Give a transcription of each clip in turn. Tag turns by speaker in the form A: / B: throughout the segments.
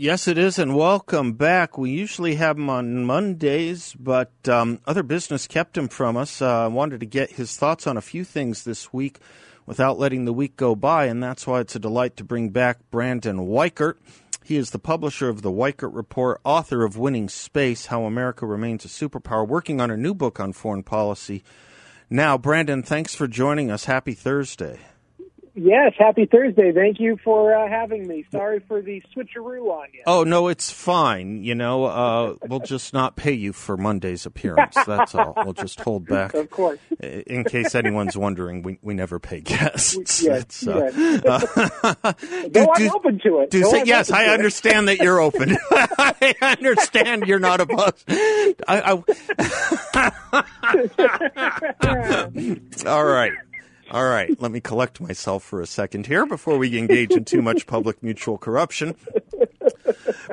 A: Yes, it is, and welcome back. We usually have him on Mondays, but um, other business kept him from us. Uh, I wanted to get his thoughts on a few things this week without letting the week go by, and that's why it's a delight to bring back Brandon Weichert. He is the publisher of the Weichert Report, author of Winning Space How America Remains a Superpower, working on a new book on foreign policy. Now, Brandon, thanks for joining us. Happy Thursday.
B: Yes, happy Thursday. Thank you for uh, having me. Sorry for the switcheroo on you.
A: Oh no, it's fine. You know, uh, we'll just not pay you for Monday's appearance. That's all. We'll just hold back.
B: Of course.
A: In case anyone's wondering, we we never pay guests.
B: Yes, uh, uh, do, I'm open to it.
A: Do say, yes, I understand that you're open. I understand you're not opposed. I, I... all right. All right, let me collect myself for a second here before we engage in too much public mutual corruption.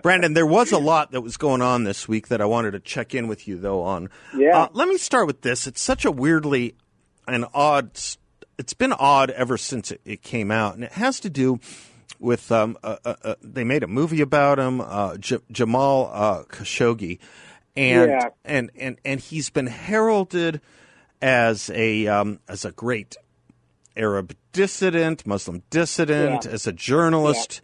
A: Brandon, there was a lot that was going on this week that I wanted to check in with you, though, on.
B: Yeah.
A: Uh, let me start with this. It's such a weirdly and odd, it's been odd ever since it, it came out, and it has to do with, um, uh, uh, uh they made a movie about him, uh, J- Jamal uh, Khashoggi, and, yeah. and, and, and he's been heralded as a, um, as a great Arab dissident, Muslim dissident, yeah. as a journalist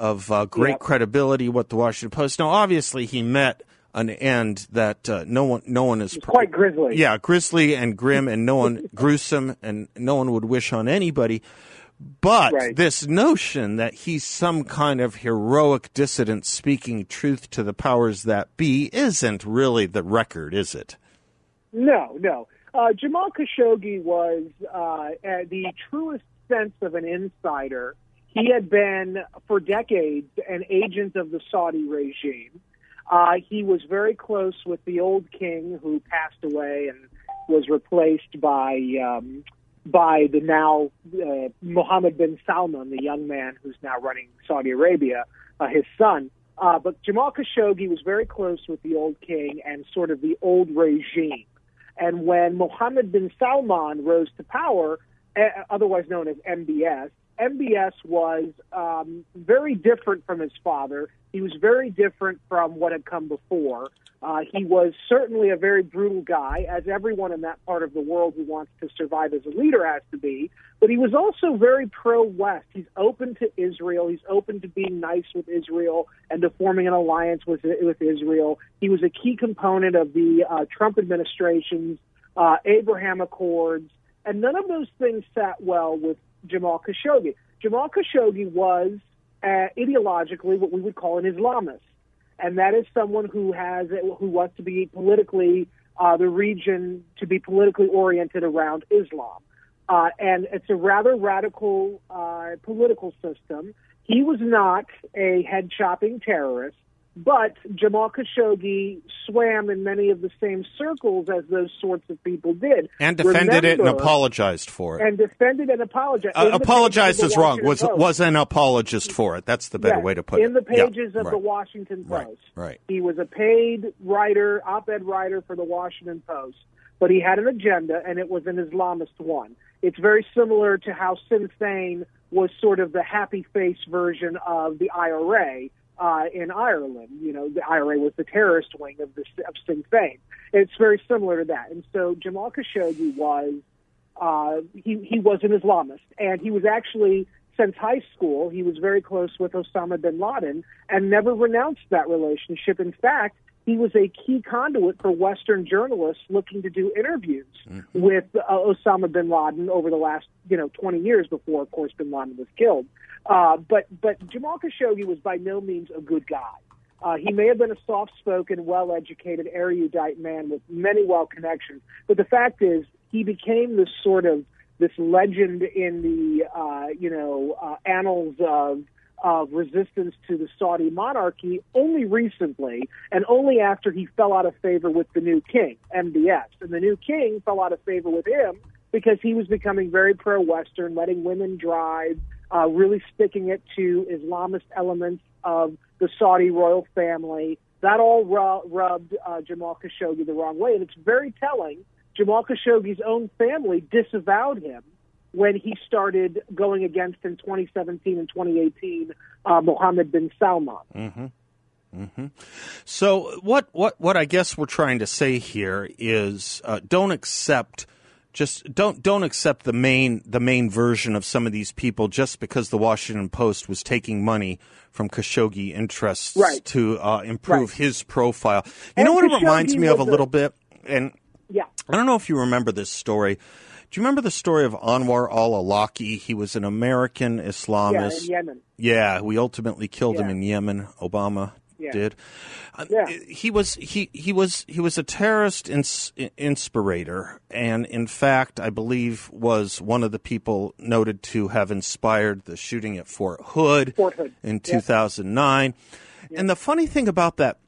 A: yeah. of uh, great yeah. credibility. What the Washington Post. Now, obviously, he met an end that uh, no one, no one is
B: quite grisly.
A: Yeah, grisly and grim, and no one gruesome, and no one would wish on anybody. But right. this notion that he's some kind of heroic dissident speaking truth to the powers that be isn't really the record, is it?
B: No, no. Uh, Jamal Khashoggi was uh, the truest sense of an insider. He had been, for decades, an agent of the Saudi regime. Uh, he was very close with the old king who passed away and was replaced by um, by the now uh, Mohammed bin Salman, the young man who's now running Saudi Arabia, uh, his son. Uh, but Jamal Khashoggi was very close with the old king and sort of the old regime. And when Mohammed bin Salman rose to power, otherwise known as MBS, MBS was um, very different from his father. He was very different from what had come before. Uh, he was certainly a very brutal guy, as everyone in that part of the world who wants to survive as a leader has to be. But he was also very pro West. He's open to Israel. He's open to being nice with Israel and to forming an alliance with with Israel. He was a key component of the uh, Trump administration's uh, Abraham Accords, and none of those things sat well with Jamal Khashoggi. Jamal Khashoggi was uh, ideologically what we would call an Islamist and that is someone who has who wants to be politically uh, the region to be politically oriented around Islam, uh, and it's a rather radical uh, political system. He was not a head chopping terrorist. But Jamal Khashoggi swam in many of the same circles as those sorts of people did,
A: and defended Remember, it and apologized for it.
B: And defended and apologized.
A: Uh, apologized is wrong. Was Post. was an apologist for it. That's the better
B: yes,
A: way to put
B: in
A: it.
B: In the pages
A: yeah,
B: of
A: right.
B: the Washington Post.
A: Right, right.
B: He was a paid writer, op-ed writer for the Washington Post, but he had an agenda, and it was an Islamist one. It's very similar to how Sinn Féin was sort of the happy face version of the IRA uh, in Ireland. You know, the IRA was the terrorist wing of the of Sinn Féin. It's very similar to that. And so Jamal Khashoggi was uh, he he was an Islamist, and he was actually since high school he was very close with Osama bin Laden and never renounced that relationship. In fact, he was a key conduit for Western journalists looking to do interviews mm-hmm. with uh, Osama bin Laden over the last, you know, 20 years before, of course, bin Laden was killed. Uh, but but Jamal Khashoggi was by no means a good guy. Uh, he may have been a soft-spoken, well-educated, erudite man with many well connections, but the fact is, he became this sort of this legend in the uh, you know uh, annals of of resistance to the Saudi monarchy only recently, and only after he fell out of favor with the new king, MBS. And the new king fell out of favor with him because he was becoming very pro Western, letting women drive, uh, really sticking it to Islamist elements of the Saudi royal family. That all ru- rubbed uh, Jamal Khashoggi the wrong way. And it's very telling. Jamal Khashoggi's own family disavowed him when he started going against in 2017 and 2018 uh, Mohammed bin Salman.
A: Mm-hmm. Mm-hmm. So what what what I guess we're trying to say here is uh, don't accept just don't don't accept the main the main version of some of these people just because the Washington Post was taking money from Khashoggi interests
B: right.
A: to uh, improve
B: right.
A: his profile. You
B: and
A: know what
B: Khashoggi
A: it reminds me of a little bit, and
B: yeah,
A: I don't know if you remember this story. Do you remember the story of Anwar al Awlaki? He was an American Islamist.
B: Yeah, in Yemen.
A: Yeah, we ultimately killed
B: yeah.
A: him in Yemen. Obama
B: yeah.
A: did. Uh,
B: yeah.
A: He was he he was he was a terrorist ins- inspirator, and in fact, I believe was one of the people noted to have inspired the shooting at Fort Hood,
B: Fort Hood.
A: in 2009. And the funny thing about that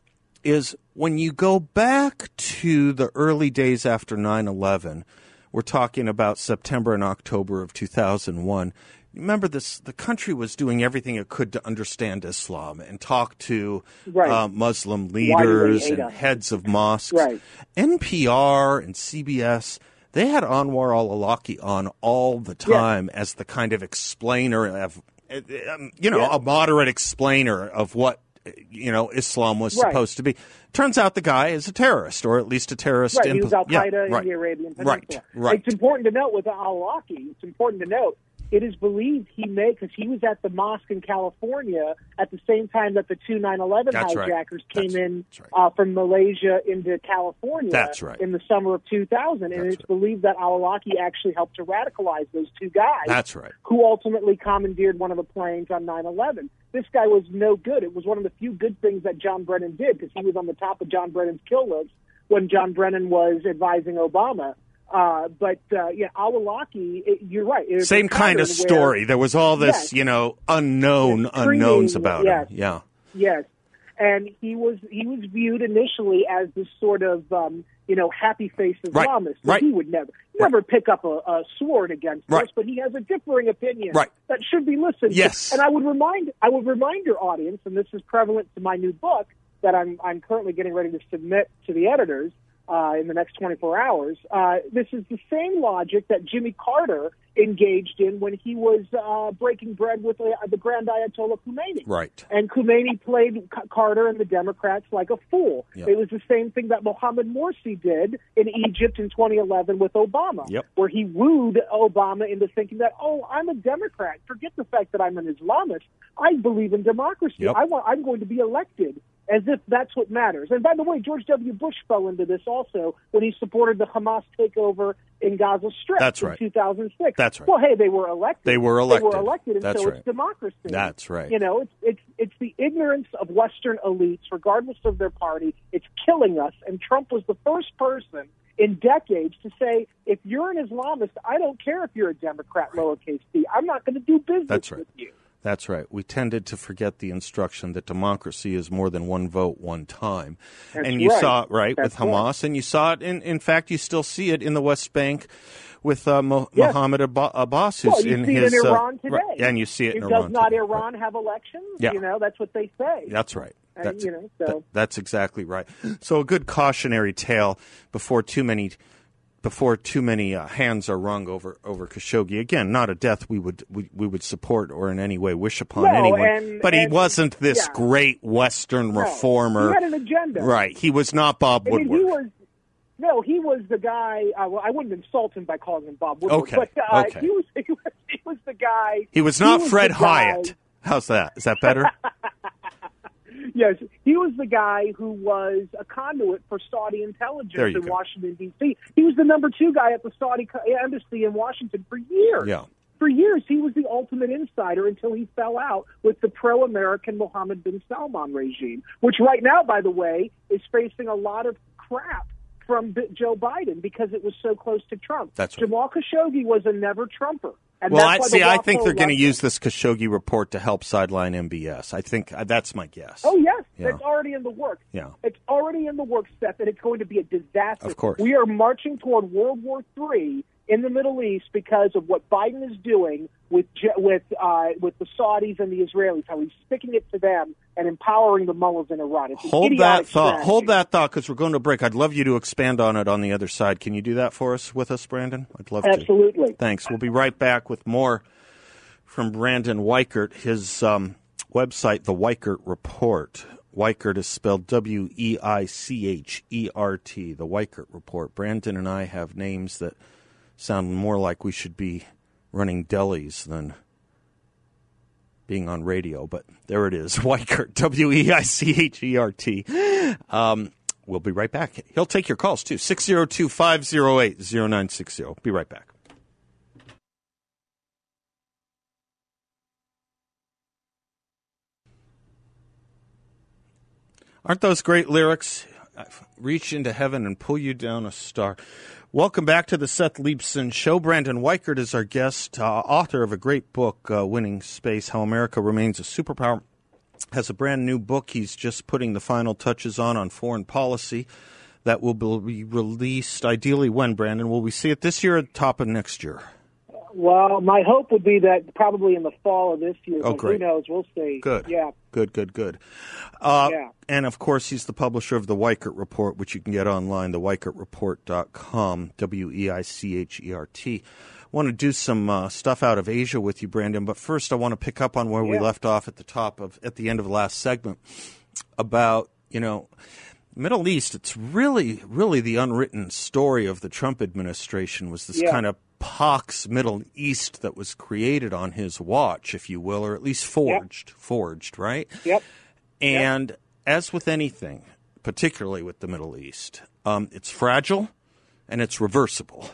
A: is when you go back to the early days after 9 11, we're talking about September and October of 2001. Remember this, the country was doing everything it could to understand Islam and talk to
B: right.
A: uh, Muslim leaders and
B: us.
A: heads of mosques.
B: Right.
A: NPR and CBS, they had Anwar al Awlaki on all the time yeah. as the kind of explainer of, you know,
B: yeah.
A: a moderate explainer of what you know Islam was
B: right.
A: supposed to be. Turns out the guy is a terrorist, or at least a terrorist.
B: Right,
A: in
B: he was Al Qaeda
A: yeah,
B: in
A: right.
B: the Arabian Peninsula.
A: Right, right.
B: It's important to note with Al Awlaki. It's important to note it is believed he made because he was at the mosque in California at the same time that the two 9/11 hijackers
A: right.
B: came
A: That's,
B: in
A: that's right.
B: uh, from Malaysia into California.
A: That's right.
B: In the summer of 2000, and it's believed that Al Awlaki actually helped to radicalize those two guys.
A: That's right.
B: Who ultimately commandeered one of the planes on 9/11. This guy was no good. It was one of the few good things that John Brennan did because he was on the top of John Brennan's kill list when John Brennan was advising Obama. Uh, but uh, yeah, Awlaki, it, you're right.
A: Same kind of
B: pattern where-
A: story. There was all this,
B: Yes.
A: you know, unknown unknowns about
B: yes.
A: him. Yeah.
B: Yes, and he was he was viewed initially as this sort of um, you know happy face
A: Right,
B: Islamist.
A: right.
B: He would never never pick up a, a sword against
A: Right.
B: us, but he has a differing opinion
A: Right.
B: that should be listened.
A: Yes.
B: to. and I would remind I would remind your audience, and this is prevalent to my new book that I'm I'm currently getting ready to submit to the editors. Uh, in the next 24 hours. Uh, this is the same logic that Jimmy Carter engaged in when he was uh, breaking bread with uh, the Grand Ayatollah Khomeini.
A: Right.
B: And Khomeini played C- Carter and the Democrats like a fool.
A: Yep.
B: It was the same thing that Mohammed Morsi did in Egypt in 2011 with Obama,
A: Yep.
B: where he wooed Obama into thinking that, oh, I'm a Democrat. Forget the fact that I'm an Islamist. I believe in democracy.
A: Yep.
B: I want, I'm going to be elected. As if that's what matters. And by the way, George W. Bush fell into this also when he supported the Hamas takeover in Gaza Strip
A: That's
B: in
A: right.
B: 2006.
A: That's right.
B: Well, hey, they were elected.
A: They were elected.
B: They were elected, and
A: That's
B: so
A: right.
B: it's democracy.
A: That's right.
B: You know, it's it's it's the ignorance of Western elites, regardless of their party. It's killing us. And Trump was the first person in decades to say, if you're an Islamist, I don't care if you're a Democrat, lowercase d. I'm not going to do business
A: That's right.
B: with you.
A: That's right. We tended to forget the instruction that democracy is more than one vote, one time.
B: That's
A: and you
B: right.
A: saw it, right,
B: That's
A: with Hamas, and you saw it, in, in fact, you still see it in the West Bank with uh, Mo-
B: Yes.
A: Mohammed Ab- Abbas, who's
B: Well,
A: in his.
B: it in
A: uh,
B: Iran today.
A: right, and you see it in
B: Does
A: Iran.
B: not
A: today.
B: Iran have elections?
A: Yeah.
B: You know, that's what they say.
A: That's right.
B: And, you know, so-
A: that- that's exactly right. So a good cautionary tale before too many before too many uh, hands are wrung over over Khashoggi. Again, not a death we would we, we would support or in any way wish upon
B: No,
A: anyone.
B: and-
A: but he wasn't this
B: yeah.
A: great Western
B: No,
A: reformer.
B: He had an agenda.
A: Right. He was not Bob
B: I mean,
A: Woodward.
B: he was. No, he was the guy. Uh, well, I wouldn't insult him by calling him Bob Woodward,
A: Okay,
B: but uh,
A: okay.
B: he was he was he was the guy.
A: He was not
B: was
A: Fred
B: the guy-
A: Hyatt. How's that? Is that better?
B: Yes, he was the guy who was a conduit for Saudi intelligence in
A: go.
B: Washington D.C. He was the number two guy at the Saudi embassy in Washington for years.
A: yeah.
B: For years, he was the ultimate insider until he fell out with the pro-American Mohammed bin Salman regime, which right now, by the way, is facing a lot of crap from B- Joe Biden because it was so close to Trump.
A: That's right.
B: Jamal Khashoggi was a never Trumper. And
A: well, I see. I think they're going to use this Khashoggi report to help sideline MBS. I think uh, that's my guess.
B: Oh yes,
A: Yeah.
B: it's already in the works.
A: Yeah.
B: It's already in the works, Seth, and it's going to be a disaster.
A: Of course.
B: we are marching toward World War III in the Middle East because of what Biden is doing with with uh, with the Saudis and the Israelis. How he's sticking it to them and empowering the mullahs in Iran. It's an
A: Hold that thought. Hold that thought because we're going to break. I'd love you to expand on it on the other side. Can you do that for us with us, Brandon? I'd love to.
B: Absolutely.
A: Thanks. We'll be right back with more from Brandon Weichert. His um, website, The Weichert Report. Weichert is spelled W E I C H E R T. The Weichert Report. Brandon and I have names that sound more like we should be running delis than being on radio, but there it is. Weichert, W E I C H E R T. Um, we'll be right back. He'll take your calls too. 602 508 0960. Be right back. Aren't those great lyrics? Reach into heaven and pull you down a star. Welcome back to the Seth Leibsohn Show. Brandon Weichert is our guest, uh, author of a great book, uh, Winning Space How America Remains a Superpower. Has a brand new book he's just putting the final touches on on foreign policy that will be released ideally when, Brandon? Will we see it this year or top of next year?
B: Well, my hope would be that probably in the fall of this year.
A: Oh, great.
B: Who knows? We'll see.
A: Good.
B: Yeah.
A: Good, good, good. Uh,
B: Yeah.
A: And of course, he's the publisher of the Weichert Report, which you can get online, theweichertreport.com, W E I C H E R T. want to do some uh, stuff out of Asia with you, Brandon, but first I want to pick up on where we left off at the top of, at the end of the last segment about, you know, Middle East, it's really, really the unwritten story of the Trump administration was this
B: Yeah.
A: kind of pox Middle East that was created on his watch, if you will, or at least forged, forged, right?
B: Yep.
A: And as with anything, particularly with the Middle East, um, it's fragile and it's reversible.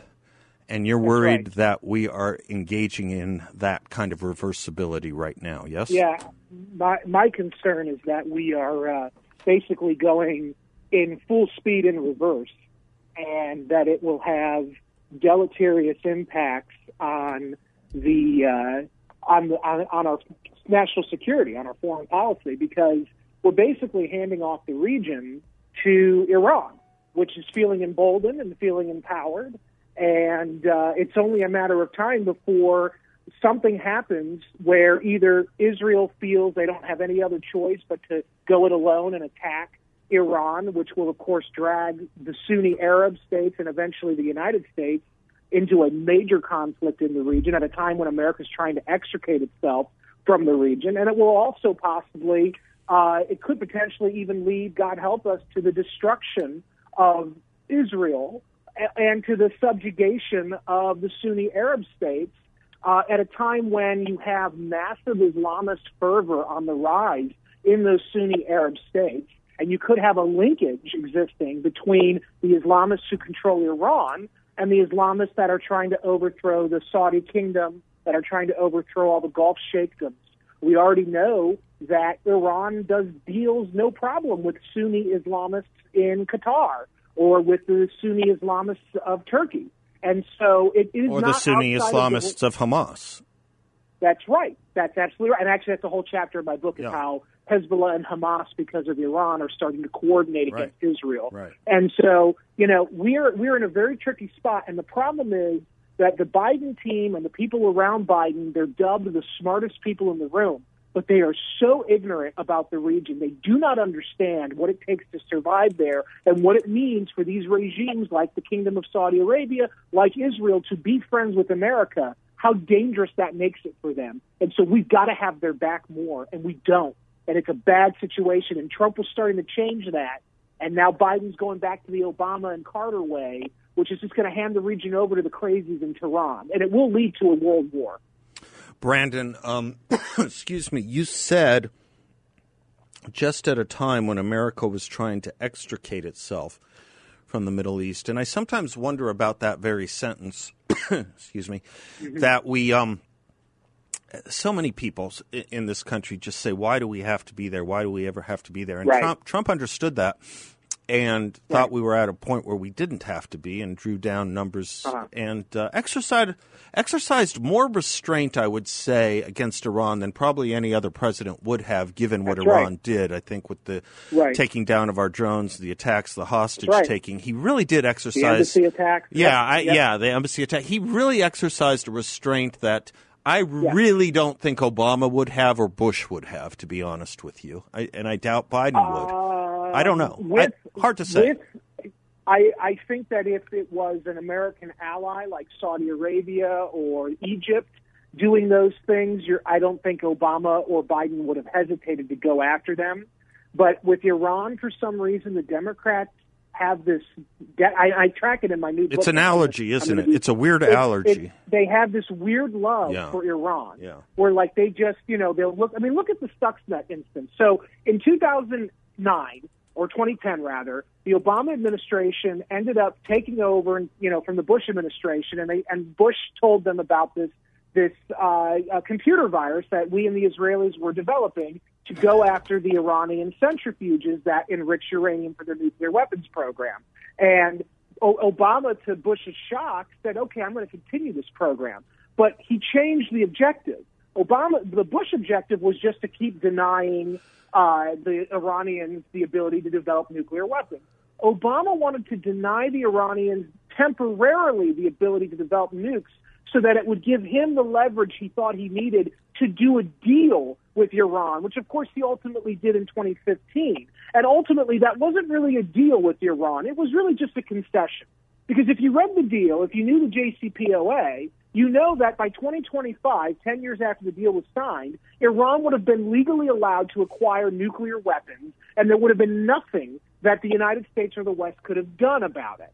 A: And you're worried
B: right.
A: that we are engaging in that kind of reversibility right now, yes?
B: Yeah, my my concern is that we are uh, basically going in full speed in reverse, and that it will have deleterious impacts on the uh, on the on, on our national security, on our foreign policy, because we're basically handing off the region to Iran, which is feeling emboldened and feeling empowered, and uh, it's only a matter of time before something happens where either Israel feels they don't have any other choice but to go it alone and attack Iran, which will, of course, drag the Sunni Arab states and eventually the United States into a major conflict in the region at a time when America is trying to extricate itself from the region. And it will also possibly, uh, it could potentially even lead, God help us, to the destruction of Israel and to the subjugation of the Sunni Arab states uh, at a time when you have massive Islamist fervor on the rise in those Sunni Arab states. And you could have a linkage existing between the Islamists who control Iran and the Islamists that are trying to overthrow the Saudi kingdom, that are trying to overthrow all the Gulf sheikhdoms. We already know that Iran does deals no problem with Sunni Islamists in Qatar or with the Sunni Islamists of Turkey. And so it is
A: Or
B: not
A: the Sunni
B: outside of the-
A: Islamists of Hamas.
B: That's right. That's absolutely right. And actually, that's the whole chapter of my book is
A: Yeah.
B: how Hezbollah and Hamas, because of Iran, are starting to coordinate
A: Right.
B: against Israel.
A: Right.
B: And so, you know, we're we're in a very tricky spot. And the problem is that the Biden team and the people around Biden, they're dubbed the smartest people in the room, but they are so ignorant about the region. They do not understand what it takes to survive there and what it means for these regimes like the Kingdom of Saudi Arabia, like Israel, to be friends with America how dangerous that makes it for them. And so we've got to have their back more, and we don't. And it's a bad situation. And Trump was starting to change that. And now Biden's going back to the Obama and Carter way, which is just going to hand the region over to the crazies in Tehran. And it will lead to a world war.
A: Brandon, um, excuse me, you said just at a time when America was trying to extricate itself from the Middle East, and I sometimes wonder about that very sentence. excuse me, that we um, so many people in this country just say, "Why do we have to be there? Why do we ever have to be there?" And
B: Right.
A: Trump Trump understood that, and thought we were at a point where we didn't have to be and drew down numbers uh-huh. and uh, exercised exercised more restraint, I would say, against Iran than probably any other president would have, given what
B: That's
A: Iran
B: right.
A: did. I think with the
B: right.
A: taking down of our drones, the attacks, the hostage
B: right.
A: taking, he really did exercise.
B: The embassy attack.
A: Yeah,
B: yep.
A: I,
B: yep.
A: yeah, the embassy attack. He really exercised a restraint that. I really don't think Obama would have or Bush would have, to be honest with you. I, and I doubt Biden would.
B: Uh,
A: I don't know.
B: With,
A: I, hard to say.
B: With, I, I think that if it was an American ally like Saudi Arabia or Egypt doing those things, I don't think Obama or Biden would have hesitated to go after them. But with Iran, for some reason, the Democrats have this. I, I track it in my new.
A: It's an allergy, isn't it? Be, it's a weird allergy.
B: They have this weird love
A: yeah.
B: for Iran,
A: yeah.
B: where like they just, you know, they'll look. I mean, look at the Stuxnet instance. So in 2009 or 2010 rather, the Obama administration ended up taking over, you know, from the Bush administration, and they and Bush told them about this this uh, computer virus that we and the Israelis were developing to go after the Iranian centrifuges that enrich uranium for their nuclear weapons program. And Obama, to Bush's shock, said, "Okay, I'm going to continue this program," but he changed the objective. Obama, the Bush objective was just to keep denying uh, the Iranians the ability to develop nuclear weapons. Obama wanted to deny the Iranians temporarily the ability to develop nukes so that it would give him the leverage he thought he needed to do a deal with Iran, which of course he ultimately did in 2015. And ultimately, that wasn't really a deal with Iran. It was really just a concession. Because if you read the deal, if you knew the JCPOA, you know that by 2025, 10 years after the deal was signed, Iran would have been legally allowed to acquire nuclear weapons, and there would have been nothing that the United States or the West could have done about it.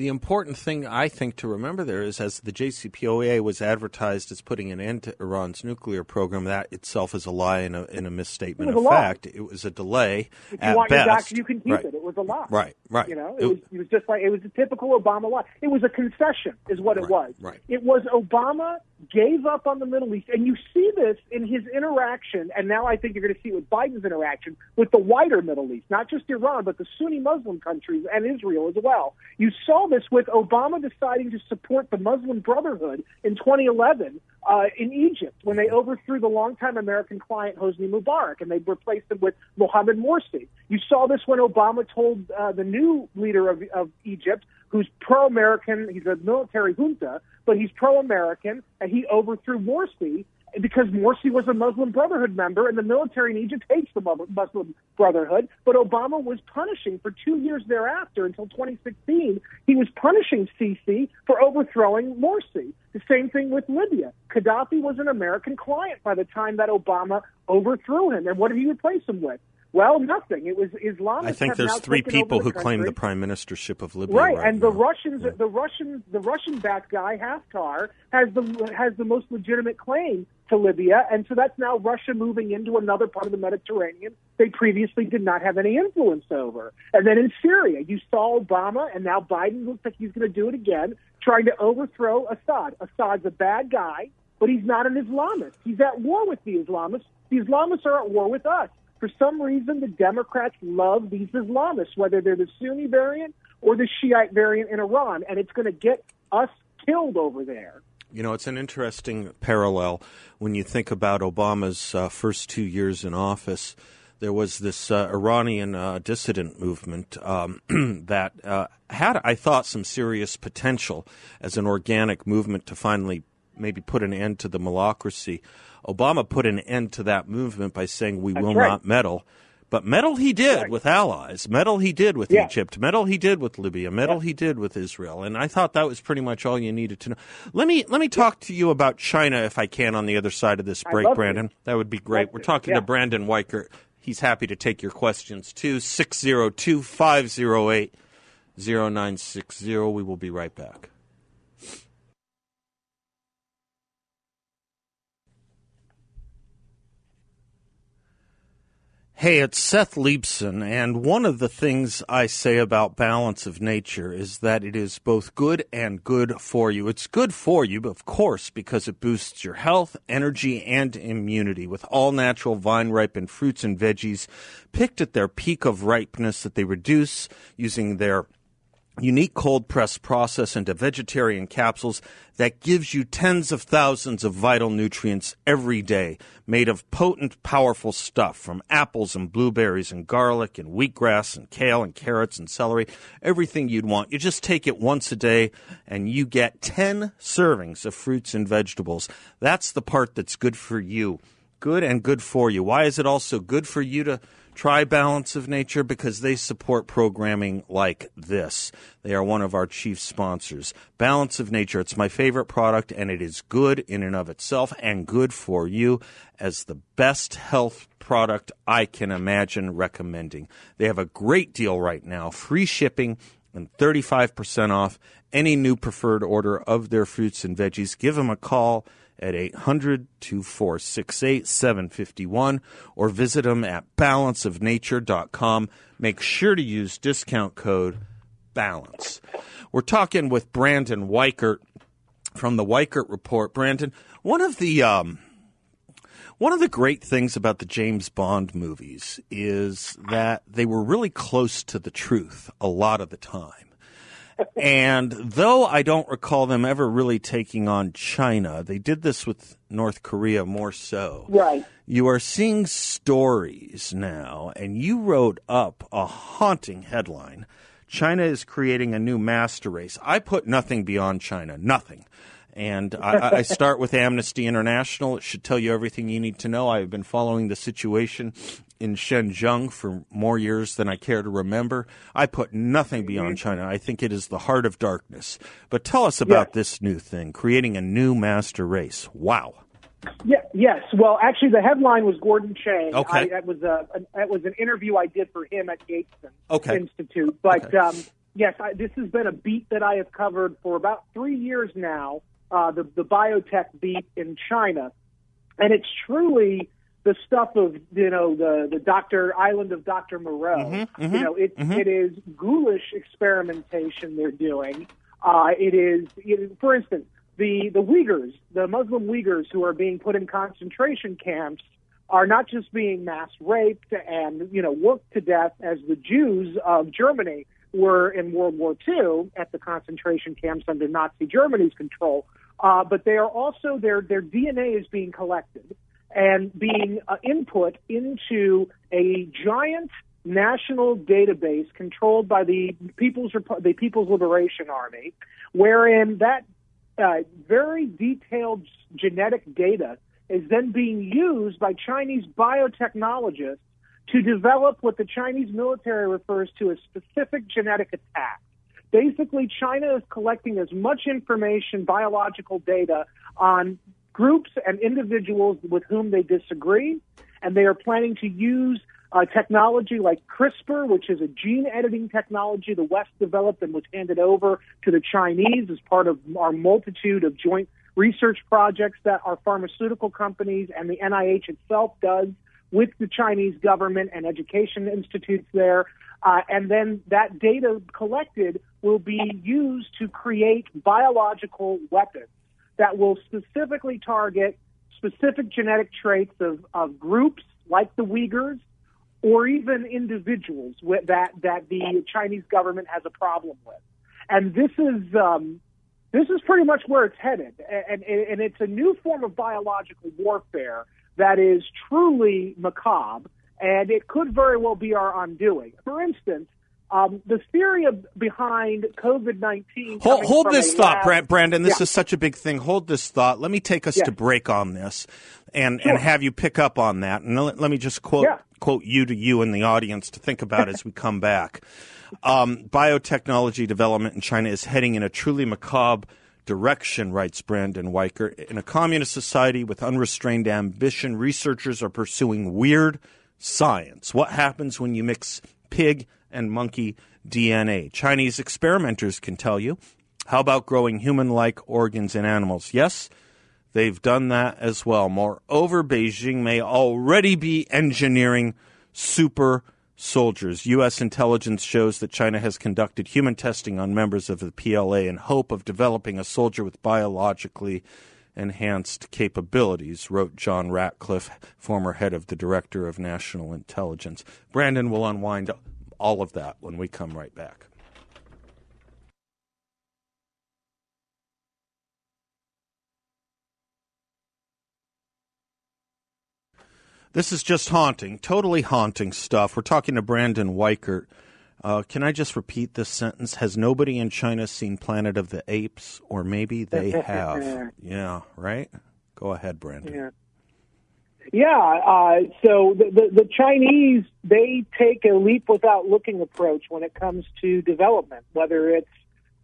A: The important thing I think to remember there is as the JCPOA was advertised as putting an end to Iran's nuclear program, that itself is a lie and a, and a misstatement
B: of
A: fact. It was a delay.
B: If you
A: at
B: want
A: best.
B: your doc, you can keep
A: right.
B: it. It was a lie.
A: Right, right.
B: You know, it, it was, it was just like it was a typical Obama lie. It was a concession, is what it was.
A: Right.
B: It was Obama gave up on the Middle East, and you see this in his interaction. And now I think you're going to see it with Biden's interaction with the wider Middle East, not just Iran, but the Sunni Muslim countries and Israel as well. You saw this with Obama deciding to support the Muslim Brotherhood in 2011 uh, in Egypt when they overthrew the longtime American client Hosni Mubarak and they replaced him with Mohamed Morsi. You saw this when Obama told uh, the new leader of, of Egypt, who's pro-American, he's a military junta, but he's pro-American, and he overthrew Morsi because Morsi was a Muslim Brotherhood member, and the military in Egypt hates the Muslim Brotherhood. But Obama was punishing for two years thereafter, until 2016, he was punishing Sisi for overthrowing Morsi. The same thing with Libya. Gaddafi was an American client by the time that Obama overthrew him, and what did he replace him with? Well, nothing. It was Islamists.
A: I think there's three people who
B: country.
A: claim the prime ministership of Libya.
B: Right,
A: right
B: and
A: now.
B: the Russians,
A: yeah.
B: the Russian, the Russian-backed guy Haftar has the has the most legitimate claim to Libya, and so that's now Russia moving into another part of the Mediterranean they previously did not have any influence over. And then in Syria, you saw Obama, and now Biden looks like he's going to do it again, trying to overthrow Assad. Assad's a bad guy, but he's not an Islamist. He's at war with the Islamists. The Islamists are at war with us for some reason, the Democrats love these Islamists, whether they're the Sunni variant or the Shiite variant in Iran, and it's going to get us killed over there.
A: You know, it's an interesting parallel when you think about Obama's uh, first two years in office. There was this uh, Iranian uh, dissident movement um, that uh, had, I thought, some serious potential as an organic movement to finally maybe put an end to the malocracy. Obama put an end to that movement by saying we
B: That's
A: will
B: right.
A: not meddle. But meddle he did
B: Right.
A: with allies. Meddle he did with
B: Yeah.
A: Egypt. Meddle he did with Libya. Meddle
B: Yeah.
A: he did with Israel. And I thought that was pretty much all you needed to know. Let me let me talk to you about China if I can on the other side of this break. Brandon. That would be great.
B: Love
A: We're talking
B: Yeah.
A: to Brandon Weichert. He's happy to take your questions too. 602 508 0960. We will be right back. Hey, it's Seth Leibsohn, and one of the things I say about balance of nature is that it is both good and good for you. It's good for you, of course, because it boosts your health, energy, and immunity with all natural vine ripened fruits and veggies picked at their peak of ripeness that they reduce using their unique cold press process into vegetarian capsules that gives you tens of thousands of vital nutrients every day, made of potent, powerful stuff from apples and blueberries and garlic and wheatgrass and kale and carrots and celery, everything you'd want. You just take it once a day and you get 10 servings of fruits and vegetables. That's the part that's good for you. Good and good for you. Why is it also good for you to Try Balance of Nature because they support programming like this. They are one of our chief sponsors. Balance of Nature, it's my favorite product and it is good in and of itself and good for you as the best health product I can imagine recommending. They have a great deal right now, free shipping and 35% off any new preferred order of their fruits and veggies. Give them a call at 800 2468 751 or visit them at balanceofnature.com. Make sure to use discount code BALANCE. We're talking with Brandon Weichert from the Weichert Report. Brandon, one of the. Um, one of the great things about the James Bond movies is that they were really close to the truth a lot of the time and though I don't recall them ever really taking on China, they did this with North Korea more so.
B: Right.
A: You are seeing stories now, and you wrote up a haunting headline. China is creating a new master race. I put nothing beyond China, nothing. And I, I, start with Amnesty International. It should tell you everything you need to know. I've been following the situation in Xinjiang for more years than I care to remember. I put nothing beyond. China. I think it is the heart of darkness. But tell us about this new thing, creating a new master race. Wow.
B: Yeah, yes. Well, actually, the headline was Gordon Chang.
A: Okay. I,
B: that was a, a that was an interview I did for him at Gatestone
A: okay.
B: Institute. But
A: okay.
B: um, yes, I, this has been a beat that I have covered for about three years now. Uh, the the biotech beat in China, and it's truly the stuff of you know the the Doctor Island of Doctor Moreau.
A: Mm-hmm, mm-hmm,
B: you know, it
A: mm-hmm.
B: it is ghoulish experimentation they're doing. Uh, it is, it, for instance, the the Uyghurs, the Muslim Uyghurs who are being put in concentration camps, are not just being mass raped and you know worked to death as the Jews of Germany were in World War II at the concentration camps under Nazi Germany's control. Uh, but they are also their their DNA is being collected and being uh, input into a giant national database controlled by the People's the People's Liberation Army, wherein that uh, very detailed genetic data is then being used by Chinese biotechnologists to develop what the Chinese military refers to as specific genetic attacks. Basically, China is collecting as much information, biological data on groups and individuals with whom they disagree, and they are planning to use uh, technology like CRISPR, which is a gene editing technology the West developed and was handed over to the Chinese as part of our multitude of joint research projects that our pharmaceutical companies and the NIH itself does with the Chinese government and education institutes there. Uh, and then that data collected will be used to create biological weapons that will specifically target specific genetic traits of, of groups like the Uyghurs or even individuals with, that, that the Chinese government has a problem with. And this is, um, this is pretty much where it's headed. And, and, and it's a new form of biological warfare that is truly macabre, and it could very well be our undoing. For instance, um, the theory of, behind COVID 19.
A: Hold, hold this thought,
B: lab,
A: Brandon. This
B: yeah.
A: is such a big thing. Hold this thought. Let me take us to break on this and,
B: sure.
A: and have you pick up on that. And let, let me just quote,
B: yeah.
A: quote you to you and the audience to think about as we come back. Um, biotechnology development in China is heading in a truly macabre direction, writes Brandon Weichert. In a communist society with unrestrained ambition, researchers are pursuing weird science. What happens when you mix pig and monkey DNA. Chinese experimenters can tell you. How about growing human like organs in animals? Yes, they've done that as well. Moreover, Beijing may already be engineering super soldiers. U.S. intelligence shows that China has conducted human testing on members of the PLA in hope of developing a soldier with biologically enhanced capabilities, wrote John Ratcliffe, former head of the Director of National Intelligence. Brandon will unwind all of that when we come right back. This is just haunting, totally haunting stuff. We're talking to Brandon Weichert. Uh, can I just repeat this sentence? Has nobody in China seen Planet of the Apes? Or maybe they have. yeah, right? Go ahead, Brandon.
B: Yeah. Yeah, uh, so the, the, the Chinese they take a leap without looking approach when it comes to development, whether it's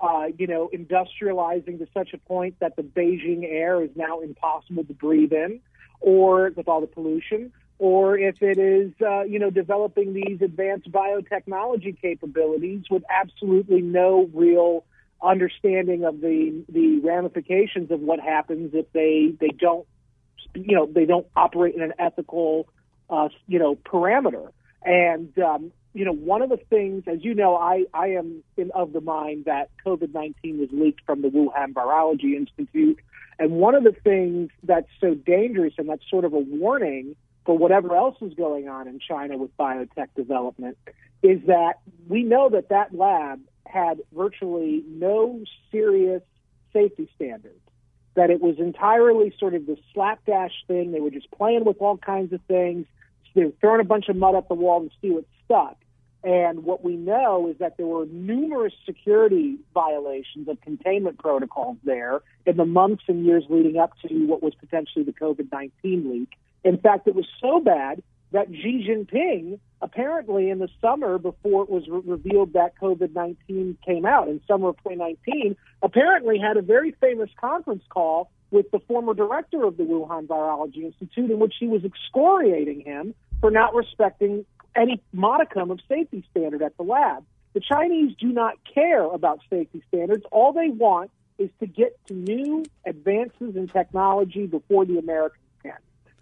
B: uh, you know industrializing to such a point that the Beijing air is now impossible to breathe in, or with all the pollution, or if it is, uh, you know, developing these advanced biotechnology capabilities with absolutely no real understanding of the the ramifications of what happens if they they don't, you know, they don't operate in an ethical, uh, you know, parameter. And um, you know, one of the things, as you know, I I am in, of the mind that COVID nineteen was leaked from the Wuhan Virology Institute and one of the things that's so dangerous and that's sort of a warning for whatever else is going on in China with biotech development is that we know that that lab had virtually no serious safety standards. That it was entirely sort of this slapdash thing. They were just playing with all kinds of things. They were throwing a bunch of mud up the wall to see what stuck. And what we know is that there were numerous security violations of containment protocols there in the months and years leading up to what was potentially the COVID 19 leak. In fact, it was so bad that Xi Jinping, apparently in the summer before it was re- revealed that COVID 19 came out in summer of 2019, apparently had a very famous conference call with the former director of the Wuhan Virology Institute in which he was excoriating him for not respecting any modicum of safety standard at the lab. The Chinese do not care about safety standards. All they want is to get to new advances in technology before the Americans can.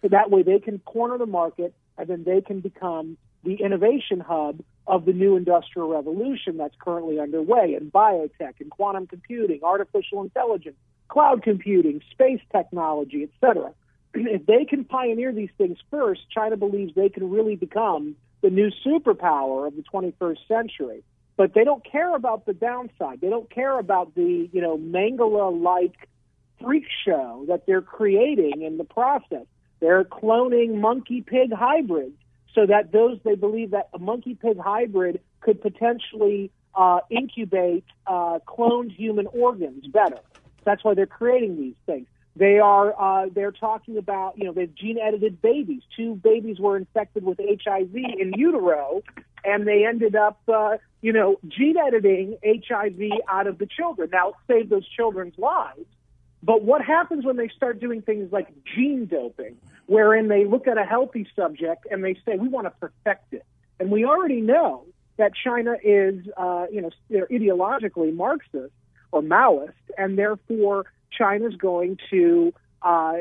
B: So that way they can corner the market and then they can become the innovation hub of the new industrial revolution that's currently underway in biotech and quantum computing, artificial intelligence, cloud computing, space technology, etc. If they can pioneer these things first, China believes they can really become the new superpower of the 21st century. But they don't care about the downside. They don't care about the, you know, Mengele-like freak show that they're creating in the process. They're cloning monkey pig hybrids so that those they believe that a monkey pig hybrid could potentially uh, incubate uh, cloned human organs better. That's why they're creating these things. They are uh, they're talking about you know they've gene edited babies. Two babies were infected with HIV in utero, and they ended up uh, you know gene editing HIV out of the children. Now save those children's lives. But what happens when they start doing things like gene doping, wherein they look at a healthy subject and they say we want to perfect it, and we already know that China is uh, you know they're ideologically Marxist or Maoist, and therefore China's going to, uh,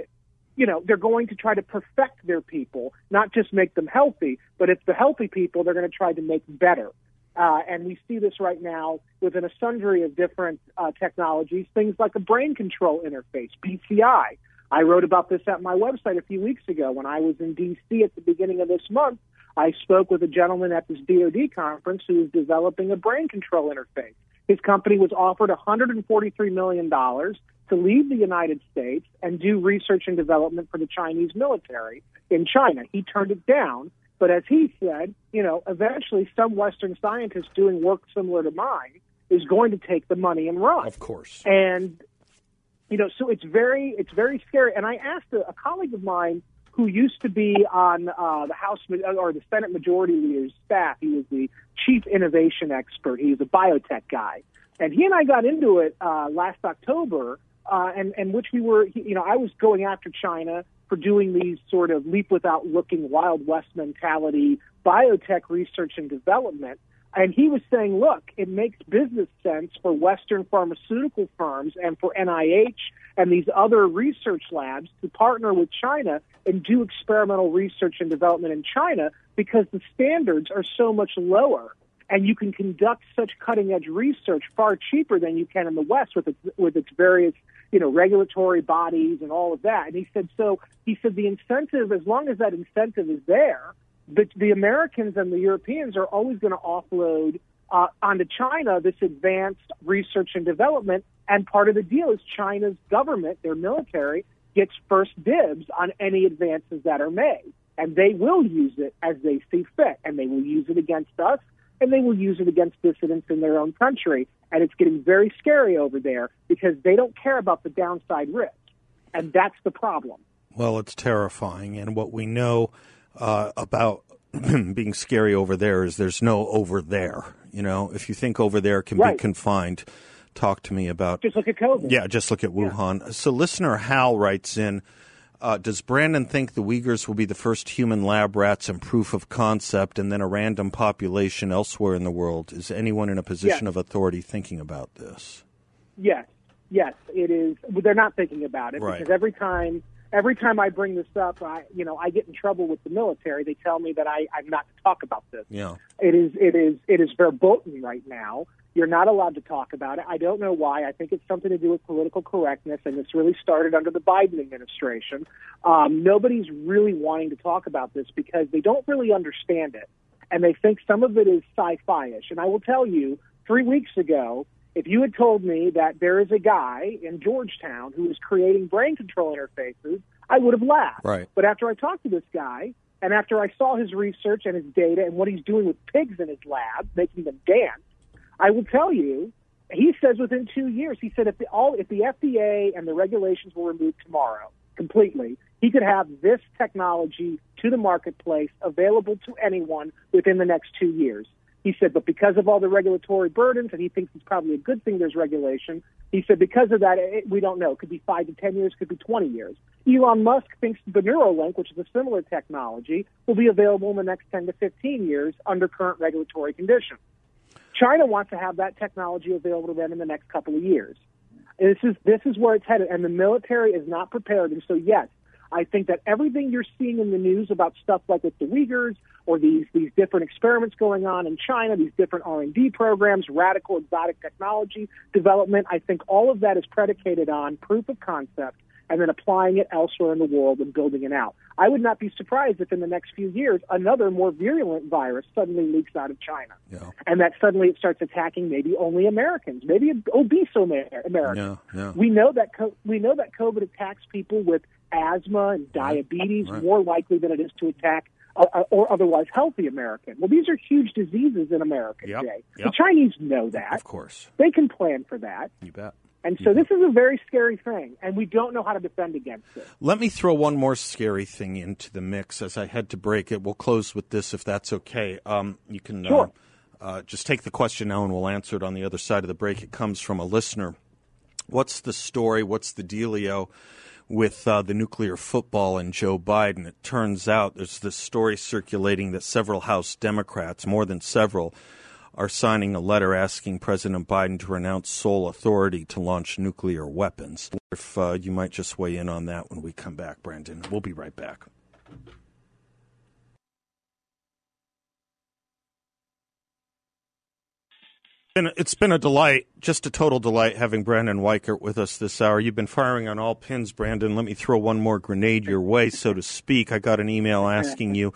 B: you know, they're going to try to perfect their people, not just make them healthy, but it's the healthy people they're going to try to make better. Uh, and we see this right now within a sundry of different uh, technologies, things like a brain control interface, BCI. I wrote about this at my website a few weeks ago when I was in D.C. at the beginning of this month. I spoke with a gentleman at this DoD conference who was developing a brain control interface. His company was offered $143 million to leave the United States and do research and development for the Chinese military in China. He turned it down, but as he said, you know, eventually some Western scientist doing work similar to mine is going to take the money and run.
A: Of course.
B: And you know, so it's very it's very scary. And I asked a, a colleague of mine who used to be on uh, the House or the Senate Majority Leader's staff. He was the chief innovation expert. He was a biotech guy, and he and I got into it uh, last October uh, and, and which we were, you know, I was going after China for doing these sort of leap without looking Wild West mentality biotech research and development. And he was saying, look, it makes business sense for Western pharmaceutical firms and for NIH and these other research labs to partner with China and do experimental research and development in China because the standards are so much lower and you can conduct such cutting edge research far cheaper than you can in the West with its, with its various you know regulatory bodies and all of that. And he said so. He said the incentive, as long as that incentive is there, the, the Americans and the Europeans are always going to offload uh, onto China this advanced research and development. And part of the deal is China's government, their military, gets first dibs on any advances that are made. And they will use it as they see fit. And they will use it against us and they will use it against dissidents in their own country. And it's getting very scary over there because they don't care about the downside risk. And that's the problem.
A: Well, it's terrifying. And what we know uh, about being scary over there is there's no over there. You know, if you think over there can
B: right.
A: be confined, talk to me about.
B: Just look at COVID.
A: Yeah, just look at Wuhan. Yeah. So, listener Hal writes in uh, Does Brandon think the Uyghurs will be the first human lab rats and proof of concept and then a random population elsewhere in the world? Is anyone in a position
B: yes.
A: of authority thinking about this?
B: Yes, yes, it is. They're not thinking about it
A: right.
B: because every time every time I bring this up, I you know I get in trouble with the military. They tell me that I I'm not to talk about this.
A: Yeah,
B: it is it is it is verboten right now. You're not allowed to talk about it. I don't know why. I think it's something to do with political correctness, and it's really started under the Biden administration. Um, nobody's really wanting to talk about this because they don't really understand it, and they think some of it is sci-fi-ish. And I will tell you, three weeks ago, if you had told me that there is a guy in Georgetown who is creating brain control interfaces, I would have laughed.
A: Right.
B: But after I talked to this guy, and after I saw his research and his data and what he's doing with pigs in his lab, making them dance, I will tell you, he says within two years, he said if the, all if the FDA and the regulations were removed tomorrow completely, he could have this technology to the marketplace available to anyone within the next two years. He said, but because of all the regulatory burdens, and he thinks it's probably a good thing there's regulation, he said because of that, it, we don't know. It could be five to 10 years, could be 20 years. Elon Musk thinks the Neuralink, which is a similar technology, will be available in the next 10 to 15 years under current regulatory conditions. China wants to have that technology available to them in the next couple of years. This is this is where it's headed, and the military is not prepared. And so, yes, I think that everything you're seeing in the news about stuff like with the Uyghurs or these these different experiments going on in China, these different R and D programs, radical exotic technology development, I think all of that is predicated on proof of concept and then applying it elsewhere in the world and building it out. I would not be surprised if in the next few years another more virulent virus suddenly leaks out of China,
A: yeah.
B: and that suddenly it starts attacking maybe only Americans, maybe obese Americans.
A: Yeah, yeah.
B: We know that co- we know that COVID attacks people with asthma and diabetes
A: right.
B: more likely than it is to attack or otherwise healthy American. Well, these are huge diseases in America,
A: yep.
B: Jay.
A: Yep.
B: The Chinese know that.
A: Of course.
B: They can plan for that.
A: You bet.
B: And so this is a very scary thing, and we don't know how to defend against it.
A: Let me throw one more scary thing into the mix as I head to break it. We'll close with this if that's okay. Um, you can
B: sure.
A: uh, uh, just take the question now and we'll answer it on the other side of the break. It comes from a listener. What's the story? What's the dealio with uh, the nuclear football and Joe Biden? It turns out there's this story circulating that several House Democrats, more than several, are signing a letter asking President Biden to renounce sole authority to launch nuclear weapons. If uh, you might just weigh in on that when we come back, Brandon. We'll be right back. It's been a delight, just a total delight having Brandon Weichert with us this hour. You've been firing on all pins, Brandon. Let me throw one more grenade your way, so to speak. I got an email asking you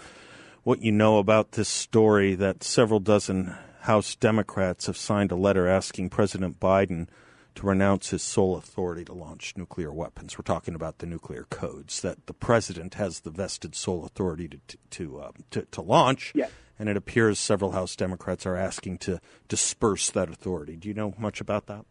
A: what you know about this story that several dozen House Democrats have signed a letter asking President Biden to renounce his sole authority to launch nuclear weapons. We're talking about the nuclear codes that the president has the vested sole authority to to uh, to, to, launch.
B: Yes.
A: And it appears several House Democrats are asking to disperse that authority. Do you know much about that?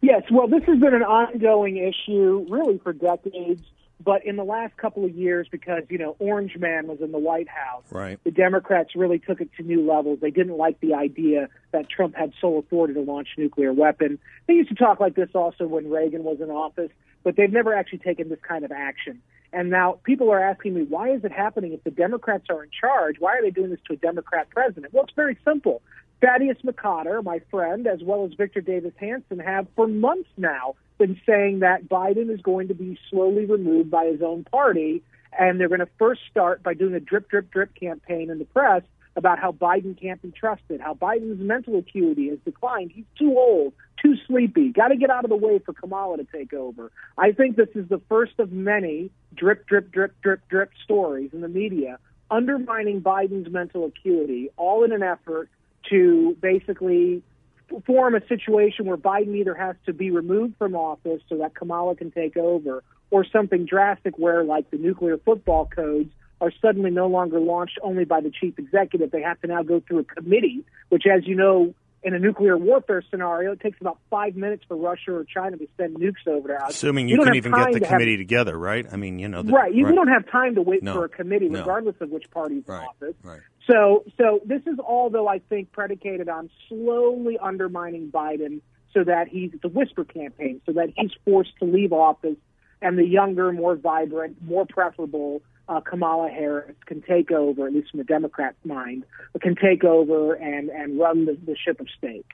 B: Yes. Well, this has been an ongoing issue really for decades. But in the last couple of years, because you know Orange Man was in the White House,
A: right.
B: the Democrats really took it to new levels. They didn't like the idea that Trump had sole authority to launch nuclear weapon. They used to talk like this also when Reagan was in office. but they've never actually taken this kind of action. And now people are asking me, why is it happening if the Democrats are in charge? Why are they doing this to a Democrat president? Well, it's very simple. Thaddeus McCotter, my friend, as well as Victor Davis Hanson, have for months now been saying that Biden is going to be slowly removed by his own party. And they're going to first start by doing a drip, drip, drip campaign in the press about how Biden can't be trusted, how Biden's mental acuity has declined. He's too old, too sleepy. Got to get out of the way for Kamala to take over. I think this is the first of many drip, drip, drip, drip, drip stories in the media undermining Biden's mental acuity, all in an effort to basically form a situation where Biden either has to be removed from office so that Kamala can take over, or something drastic where, like the nuclear football codes, are suddenly no longer launched only by the chief executive. They have to now go through a committee, which, as you know, in a nuclear warfare scenario, it takes about five minutes for Russia or China to send nukes over to us.
A: Assuming you, you can even get the to committee have, together, right? I mean, you know, the,
B: right. You, right. don't have time to wait no, for a committee, regardless no. of which party's
A: right,
B: in office.
A: Right.
B: So, so this is all, though, I think, predicated on slowly undermining Biden, so that he's a whisper campaign, so that he's forced to leave office, and the younger, more vibrant, more preferable uh, Kamala Harris can take over, at least in the Democrats' mind, can take over and, and run the, the ship of state.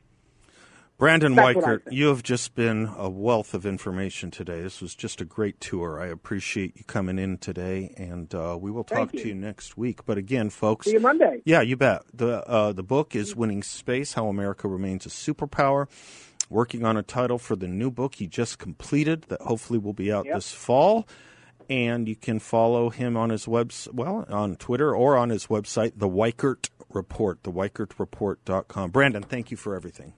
A: Brandon Weichert, you have just been a wealth of information today. This was just a great tour. I appreciate you coming in today, and uh, we will talk
B: you.
A: to you next week. But again, folks,
B: see you Monday.
A: Yeah, you bet. the uh, The book is "Winning Space: How America Remains a Superpower." Working on a title for the new book he just completed that hopefully will be out
B: yep.
A: this fall and you can follow him on his webs well on Twitter or on his website, the Weichert Report, the WeichertReport.com. Brandon, thank you for everything.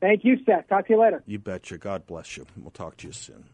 B: Thank you, Seth. Talk to you later.
A: You betcha. God bless you. We'll talk to you soon.